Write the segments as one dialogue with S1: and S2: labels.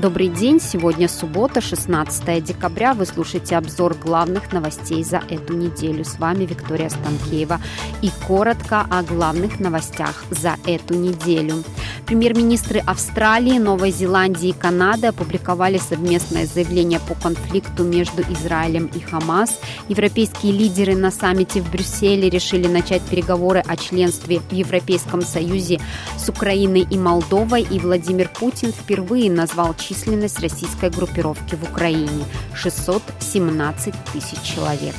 S1: Добрый день. Сегодня суббота, 16 декабря. Вы слушаете обзор главных новостей за эту неделю. С вами Виктория Станкеева. И коротко о главных новостях за эту неделю. Премьер-министры Австралии, Новой Зеландии и Канады опубликовали совместное заявление по конфликту между Израилем и Хамас. Европейские лидеры на саммите в Брюсселе решили начать переговоры о членстве в Европейском Союзе с Украиной и Молдовой. И Владимир Путин впервые назвал численность российской группировки в Украине – 617 тысяч человек.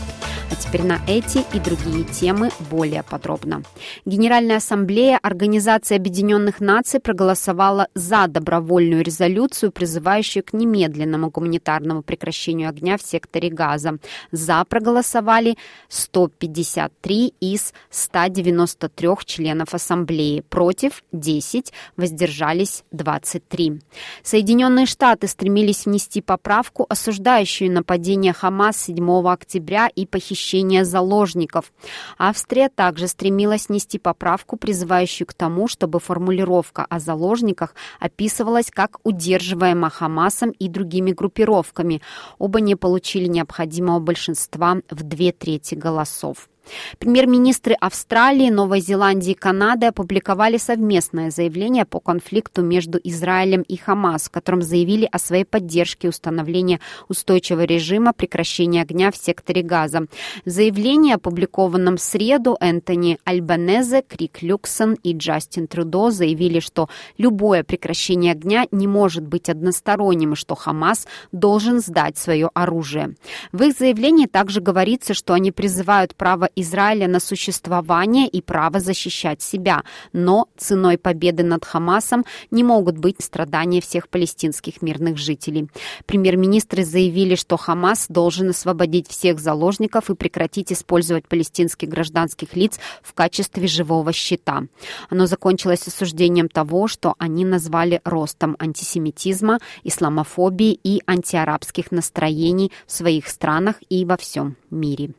S1: А теперь на эти и другие темы более подробно. Генеральная ассамблея Организации Объединенных Наций проголосовала за добровольную резолюцию, призывающую к немедленному гуманитарному прекращению огня в секторе Газа. За проголосовали 153 из 193 членов ассамблеи, против 10, воздержались 23. Соединенные Штаты стремились внести поправку, осуждающую нападение Хамас 7 октября и похищение похищения заложников. Австрия также стремилась нести поправку, призывающую к тому, чтобы формулировка о заложниках описывалась как удерживаема Хамасом и другими группировками. Оба не получили необходимого большинства в две трети голосов. Премьер-министры Австралии, Новой Зеландии и Канады опубликовали совместное заявление по конфликту между Израилем и Хамас, в котором заявили о своей поддержке установления устойчивого режима прекращения огня в секторе Газа. В заявлении, опубликованном в среду, Энтони Альбанезе, Крик Люксон и Джастин Трудо заявили, что любое прекращение огня не может быть односторонним и что Хамас должен сдать свое оружие. В их заявлении также говорится, что они призывают право Израиля на существование и право защищать себя, но ценой победы над Хамасом не могут быть страдания всех палестинских мирных жителей. Премьер-министры заявили, что Хамас должен освободить всех заложников и прекратить использовать палестинских гражданских лиц в качестве живого щита. Оно закончилось осуждением того, что они назвали ростом антисемитизма, исламофобии и антиарабских настроений в своих странах и во всем мире.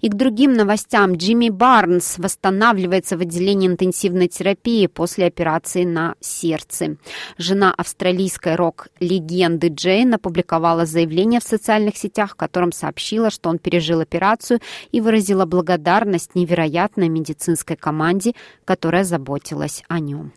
S1: И к другим новостям. Джимми Барнс восстанавливается в отделении интенсивной терапии после операции на сердце. Жена австралийской рок-легенды Джейн опубликовала заявление в социальных сетях, в котором сообщила, что он пережил операцию и выразила благодарность невероятной медицинской команде, которая заботилась о нем.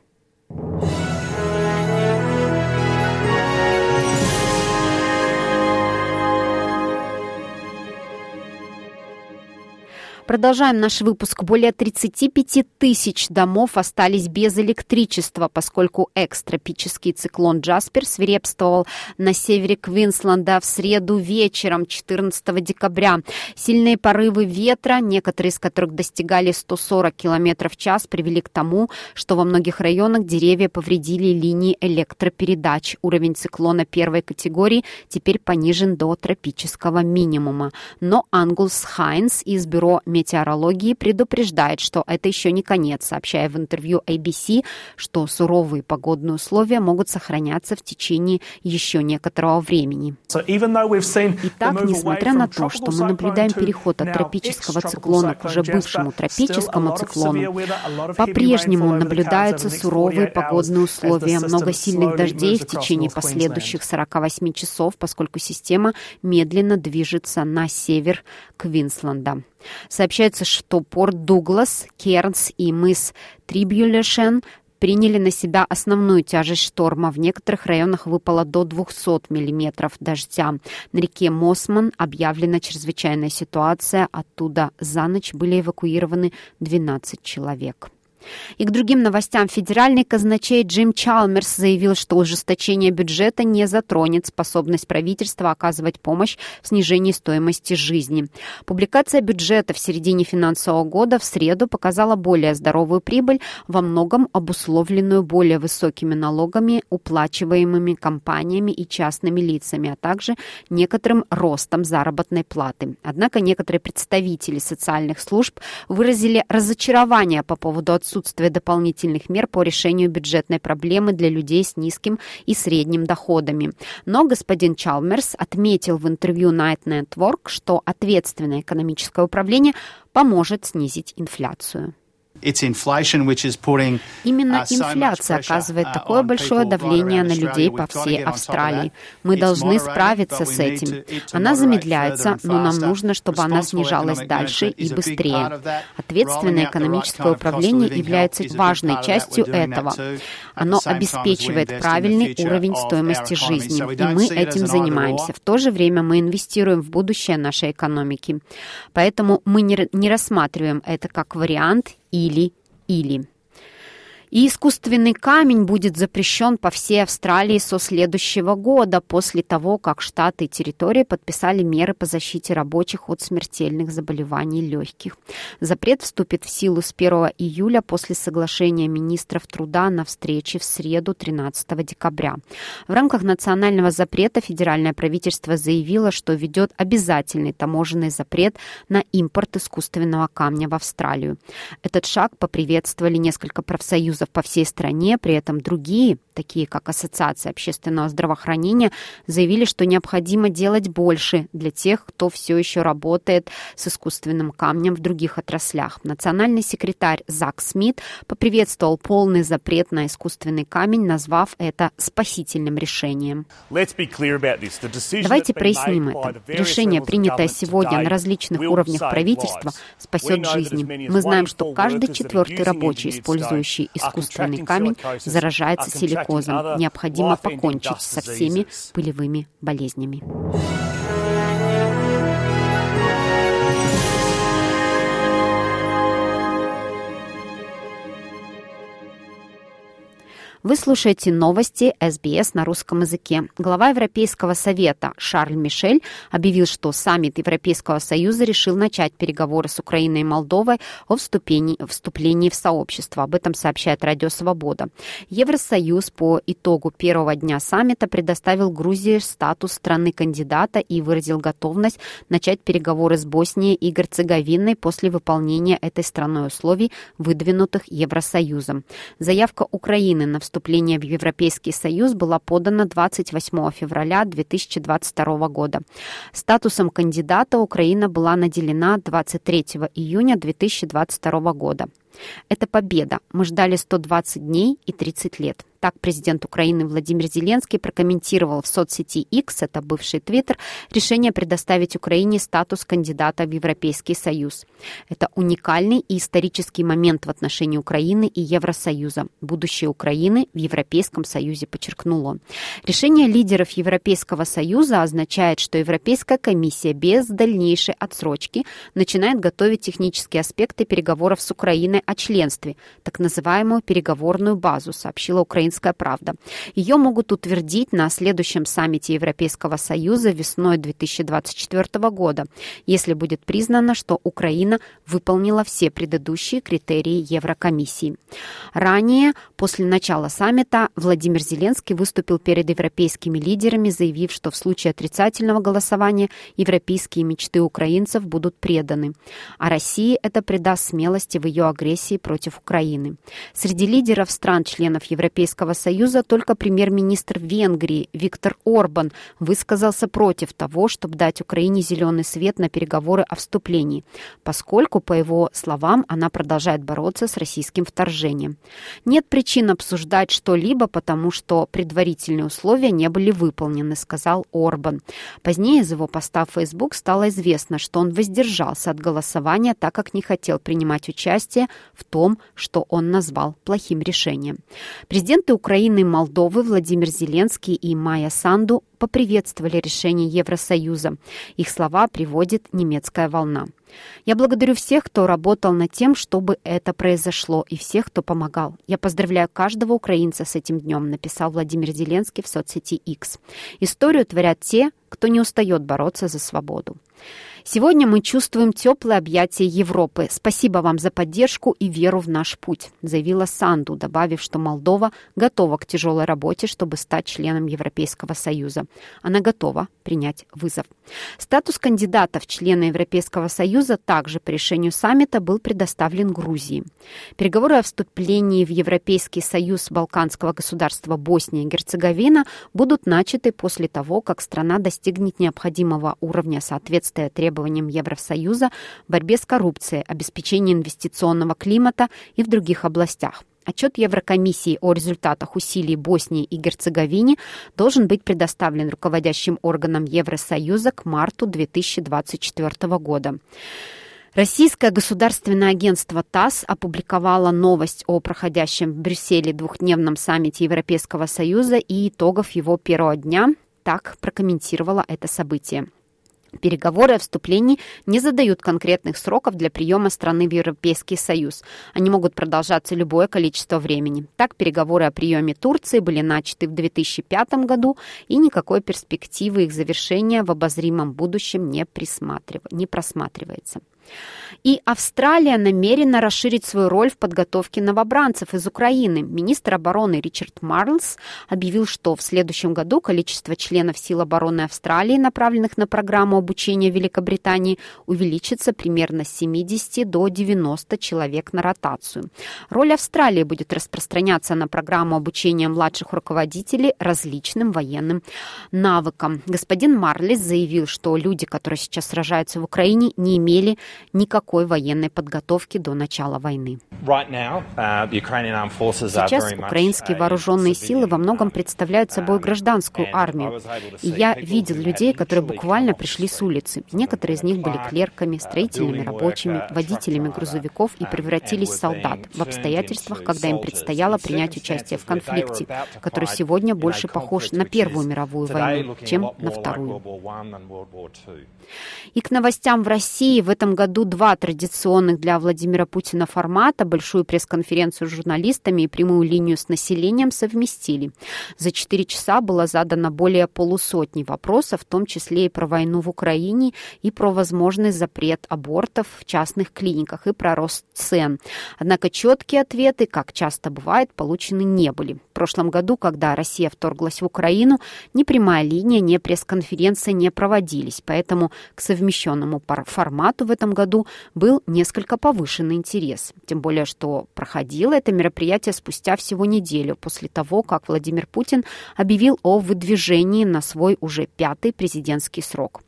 S1: Продолжаем наш выпуск. Более 35 тысяч домов остались без электричества, поскольку экстропический циклон Джаспер свирепствовал на севере Квинсленда в среду вечером 14 декабря. Сильные порывы ветра, некоторые из которых достигали 140 км в час, привели к тому, что во многих районах деревья повредили линии электропередач. Уровень циклона первой категории теперь понижен до тропического минимума. Но Ангулс Хайнс из бюро метеорологии предупреждает, что это еще не конец, сообщая в интервью ABC, что суровые погодные условия могут сохраняться в течение еще некоторого времени. Итак, несмотря на то, что мы наблюдаем переход от тропического циклона к уже бывшему тропическому циклону, по-прежнему наблюдаются суровые погодные условия, много сильных дождей в течение последующих 48 часов, поскольку система медленно движется на север Квинсленда. Сообщается, что порт Дуглас, Кернс и мыс Трибюлешен приняли на себя основную тяжесть шторма. В некоторых районах выпало до 200 миллиметров дождя. На реке Мосман объявлена чрезвычайная ситуация. Оттуда за ночь были эвакуированы 12 человек. И к другим новостям. Федеральный казначей Джим Чалмерс заявил, что ужесточение бюджета не затронет способность правительства оказывать помощь в снижении стоимости жизни. Публикация бюджета в середине финансового года в среду показала более здоровую прибыль, во многом обусловленную более высокими налогами, уплачиваемыми компаниями и частными лицами, а также некоторым ростом заработной платы. Однако некоторые представители социальных служб выразили разочарование по поводу отсутствия дополнительных мер по решению бюджетной проблемы для людей с низким и средним доходами. Но господин Чалмерс отметил в интервью Night Network, что ответственное экономическое управление поможет снизить инфляцию. Именно инфляция оказывает uh, такое большое давление на людей по всей Австралии. Мы должны справиться с этим. Она замедляется, но нам нужно, чтобы она снижалась дальше и быстрее. Ответственное экономическое управление является важной частью этого. Оно обеспечивает правильный уровень стоимости жизни, и мы этим занимаемся. В то же время мы инвестируем в будущее нашей экономики. Поэтому мы не рассматриваем это как вариант или-или. И искусственный камень будет запрещен по всей Австралии со следующего года, после того, как штаты и территории подписали меры по защите рабочих от смертельных заболеваний легких. Запрет вступит в силу с 1 июля после соглашения министров труда на встрече в среду 13 декабря. В рамках национального запрета федеральное правительство заявило, что ведет обязательный таможенный запрет на импорт искусственного камня в Австралию. Этот шаг поприветствовали несколько профсоюзов вузов по всей стране, при этом другие, такие как Ассоциация общественного здравоохранения, заявили, что необходимо делать больше для тех, кто все еще работает с искусственным камнем в других отраслях. Национальный секретарь Зак Смит поприветствовал полный запрет на искусственный камень, назвав это спасительным решением. Давайте проясним это. Решение, принятое сегодня на различных уровнях правительства, спасет жизни. Мы знаем, что каждый четвертый рабочий, использующий искусственный искусственный камень заражается силикозом. Необходимо покончить со всеми пылевыми болезнями. Вы слушаете новости СБС на русском языке. Глава Европейского совета Шарль Мишель объявил, что саммит Европейского союза решил начать переговоры с Украиной и Молдовой о вступлении, вступлении в сообщество. Об этом сообщает Радио Свобода. Евросоюз по итогу первого дня саммита предоставил Грузии статус страны-кандидата и выразил готовность начать переговоры с Боснией и Герцеговиной после выполнения этой страной условий, выдвинутых Евросоюзом. Заявка Украины на вступление вступления в Европейский Союз была подана 28 февраля 2022 года. Статусом кандидата Украина была наделена 23 июня 2022 года. Это победа. Мы ждали 120 дней и 30 лет. Так президент Украины Владимир Зеленский прокомментировал в соцсети X, это бывший Твиттер, решение предоставить Украине статус кандидата в Европейский Союз. Это уникальный и исторический момент в отношении Украины и Евросоюза. Будущее Украины в Европейском Союзе, подчеркнул он. Решение лидеров Европейского Союза означает, что Европейская комиссия без дальнейшей отсрочки начинает готовить технические аспекты переговоров с Украиной о членстве, так называемую переговорную базу, сообщила украинская «Украинская правда». Ее могут утвердить на следующем саммите Европейского Союза весной 2024 года, если будет признано, что Украина выполнила все предыдущие критерии Еврокомиссии. Ранее, после начала саммита, Владимир Зеленский выступил перед европейскими лидерами, заявив, что в случае отрицательного голосования европейские мечты украинцев будут преданы, а России это придаст смелости в ее агрессии против Украины. Среди лидеров стран-членов Европейского Союза только премьер-министр Венгрии Виктор Орбан высказался против того, чтобы дать Украине зеленый свет на переговоры о вступлении, поскольку, по его словам, она продолжает бороться с российским вторжением. Нет причин обсуждать что-либо, потому что предварительные условия не были выполнены, сказал Орбан. Позднее из его поста в Facebook стало известно, что он воздержался от голосования, так как не хотел принимать участие в том, что он назвал плохим решением. Президенты Украины и Молдовы Владимир Зеленский и Майя Санду поприветствовали решение Евросоюза. Их слова приводит немецкая волна. Я благодарю всех, кто работал над тем, чтобы это произошло, и всех, кто помогал. Я поздравляю каждого украинца с этим днем, написал Владимир Зеленский в соцсети X. Историю творят те, кто не устает бороться за свободу. Сегодня мы чувствуем теплое объятие Европы. Спасибо вам за поддержку и веру в наш путь», заявила Санду, добавив, что Молдова готова к тяжелой работе, чтобы стать членом Европейского Союза. Она готова принять вызов. Статус кандидата в члены Европейского Союза также по решению саммита был предоставлен Грузии. Переговоры о вступлении в Европейский Союз балканского государства Босния и Герцеговина будут начаты после того, как страна достигнет необходимого уровня соответствия требованиям требованиям Евросоюза в борьбе с коррупцией, обеспечении инвестиционного климата и в других областях. Отчет Еврокомиссии о результатах усилий Боснии и Герцеговине должен быть предоставлен руководящим органам Евросоюза к марту 2024 года. Российское государственное агентство ТАСС опубликовало новость о проходящем в Брюсселе двухдневном саммите Европейского Союза и итогов его первого дня. Так прокомментировала это событие. Переговоры о вступлении не задают конкретных сроков для приема страны в Европейский Союз. Они могут продолжаться любое количество времени. Так, переговоры о приеме Турции были начаты в 2005 году, и никакой перспективы их завершения в обозримом будущем не, не просматривается. И Австралия намерена расширить свою роль в подготовке новобранцев из Украины. Министр обороны Ричард Марлс объявил, что в следующем году количество членов сил обороны Австралии, направленных на программу обучения Великобритании, увеличится примерно с 70 до 90 человек на ротацию. Роль Австралии будет распространяться на программу обучения младших руководителей различным военным навыкам. Господин Марлис заявил, что люди, которые сейчас сражаются в Украине, не имели никакой военной подготовки до начала войны. Uh, Сейчас украинские вооруженные силы во многом представляют собой гражданскую армию. И я видел людей, которые буквально пришли с улицы. Некоторые из них были клерками, строительными рабочими, водителями грузовиков и превратились в солдат в обстоятельствах, когда им предстояло принять участие в конфликте, который сегодня больше похож на Первую мировую войну, чем на Вторую. И к новостям в России в этом году два традиционных для Владимира Путина формата, большую пресс-конференцию с журналистами и прямую линию с населением совместили. За четыре часа было задано более полусотни вопросов, в том числе и про войну в Украине, и про возможный запрет абортов в частных клиниках, и про рост цен. Однако четкие ответы, как часто бывает, получены не были. Прошлом году, когда Россия вторглась в Украину, ни прямая линия, ни пресс-конференция не проводились, поэтому к совмещенному формату в этом году был несколько повышенный интерес. Тем более, что проходило это мероприятие спустя всего неделю после того, как Владимир Путин объявил о выдвижении на свой уже пятый президентский срок.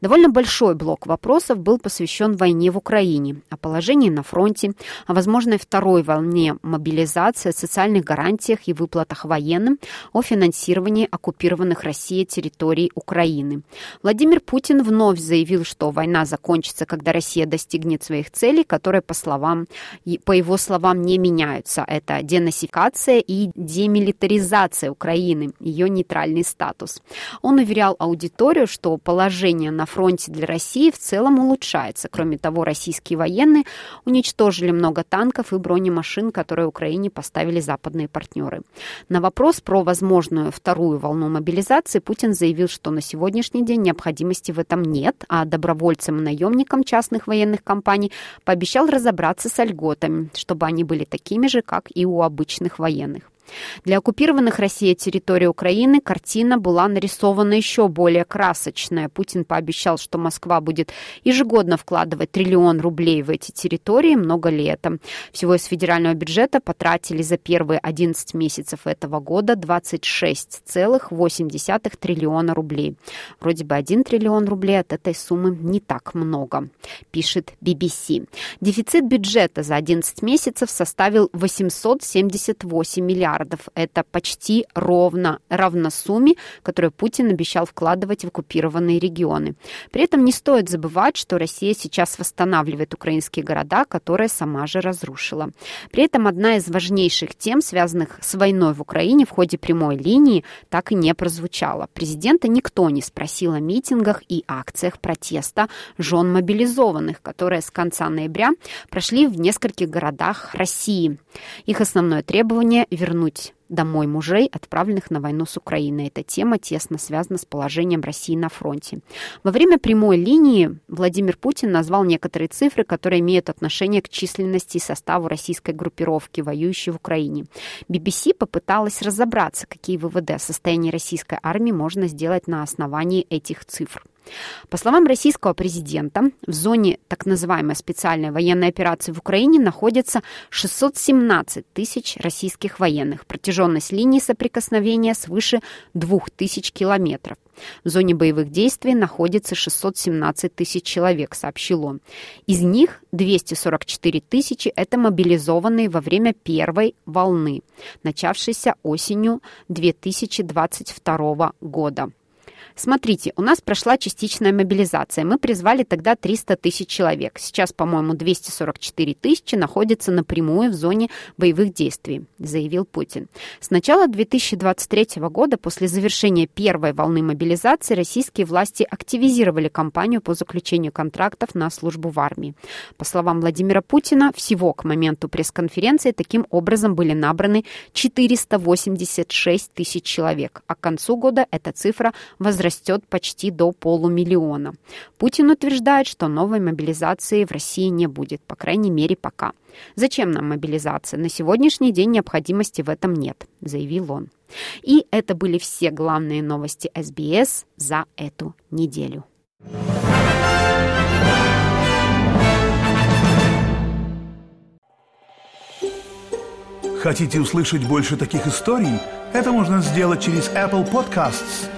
S1: Довольно большой блок вопросов был посвящен войне в Украине, о положении на фронте, о возможной второй волне мобилизации, о социальных гарантиях и выплатах военным, о финансировании оккупированных Россией территорий Украины. Владимир Путин вновь заявил, что война закончится, когда Россия достигнет своих целей, которые, по словам, по его словам, не меняются. Это денацификация и демилитаризация Украины, ее нейтральный статус. Он уверял аудиторию, что положение на фронте для России в целом улучшается. Кроме того, российские военные уничтожили много танков и бронемашин, которые Украине поставили западные партнеры. На вопрос про возможную вторую волну мобилизации Путин заявил, что на сегодняшний день необходимости в этом нет, а добровольцам и наемникам частных военных компаний пообещал разобраться с льготами, чтобы они были такими же, как и у обычных военных. Для оккупированных Россией территорий Украины картина была нарисована еще более красочная. Путин пообещал, что Москва будет ежегодно вкладывать триллион рублей в эти территории. Много это? Всего из федерального бюджета потратили за первые 11 месяцев этого года 26,8 триллиона рублей. Вроде бы 1 триллион рублей от этой суммы не так много, пишет BBC. Дефицит бюджета за 11 месяцев составил 878 миллиардов миллиардов. Это почти ровно равно сумме, которую Путин обещал вкладывать в оккупированные регионы. При этом не стоит забывать, что Россия сейчас восстанавливает украинские города, которые сама же разрушила. При этом одна из важнейших тем, связанных с войной в Украине в ходе прямой линии, так и не прозвучала. Президента никто не спросил о митингах и акциях протеста жен мобилизованных, которые с конца ноября прошли в нескольких городах России. Их основное требование – вернуть домой мужей, отправленных на войну с Украиной. Эта тема тесно связана с положением России на фронте. Во время прямой линии Владимир Путин назвал некоторые цифры, которые имеют отношение к численности и составу российской группировки, воюющей в Украине. BBC попыталась разобраться, какие выводы о состоянии российской армии можно сделать на основании этих цифр. По словам российского президента, в зоне так называемой специальной военной операции в Украине находится 617 тысяч российских военных. Протяженность линии соприкосновения свыше 2000 километров. В зоне боевых действий находится 617 тысяч человек, сообщил он. Из них 244 тысячи – это мобилизованные во время первой волны, начавшейся осенью 2022 года. Смотрите, у нас прошла частичная мобилизация. Мы призвали тогда 300 тысяч человек. Сейчас, по-моему, 244 тысячи находятся напрямую в зоне боевых действий, заявил Путин. С начала 2023 года, после завершения первой волны мобилизации, российские власти активизировали кампанию по заключению контрактов на службу в армии. По словам Владимира Путина, всего к моменту пресс-конференции таким образом были набраны 486 тысяч человек, а к концу года эта цифра растет почти до полумиллиона. Путин утверждает, что новой мобилизации в России не будет, по крайней мере пока. Зачем нам мобилизация? На сегодняшний день необходимости в этом нет, заявил он. И это были все главные новости СБС за эту неделю.
S2: Хотите услышать больше таких историй? Это можно сделать через Apple Podcasts –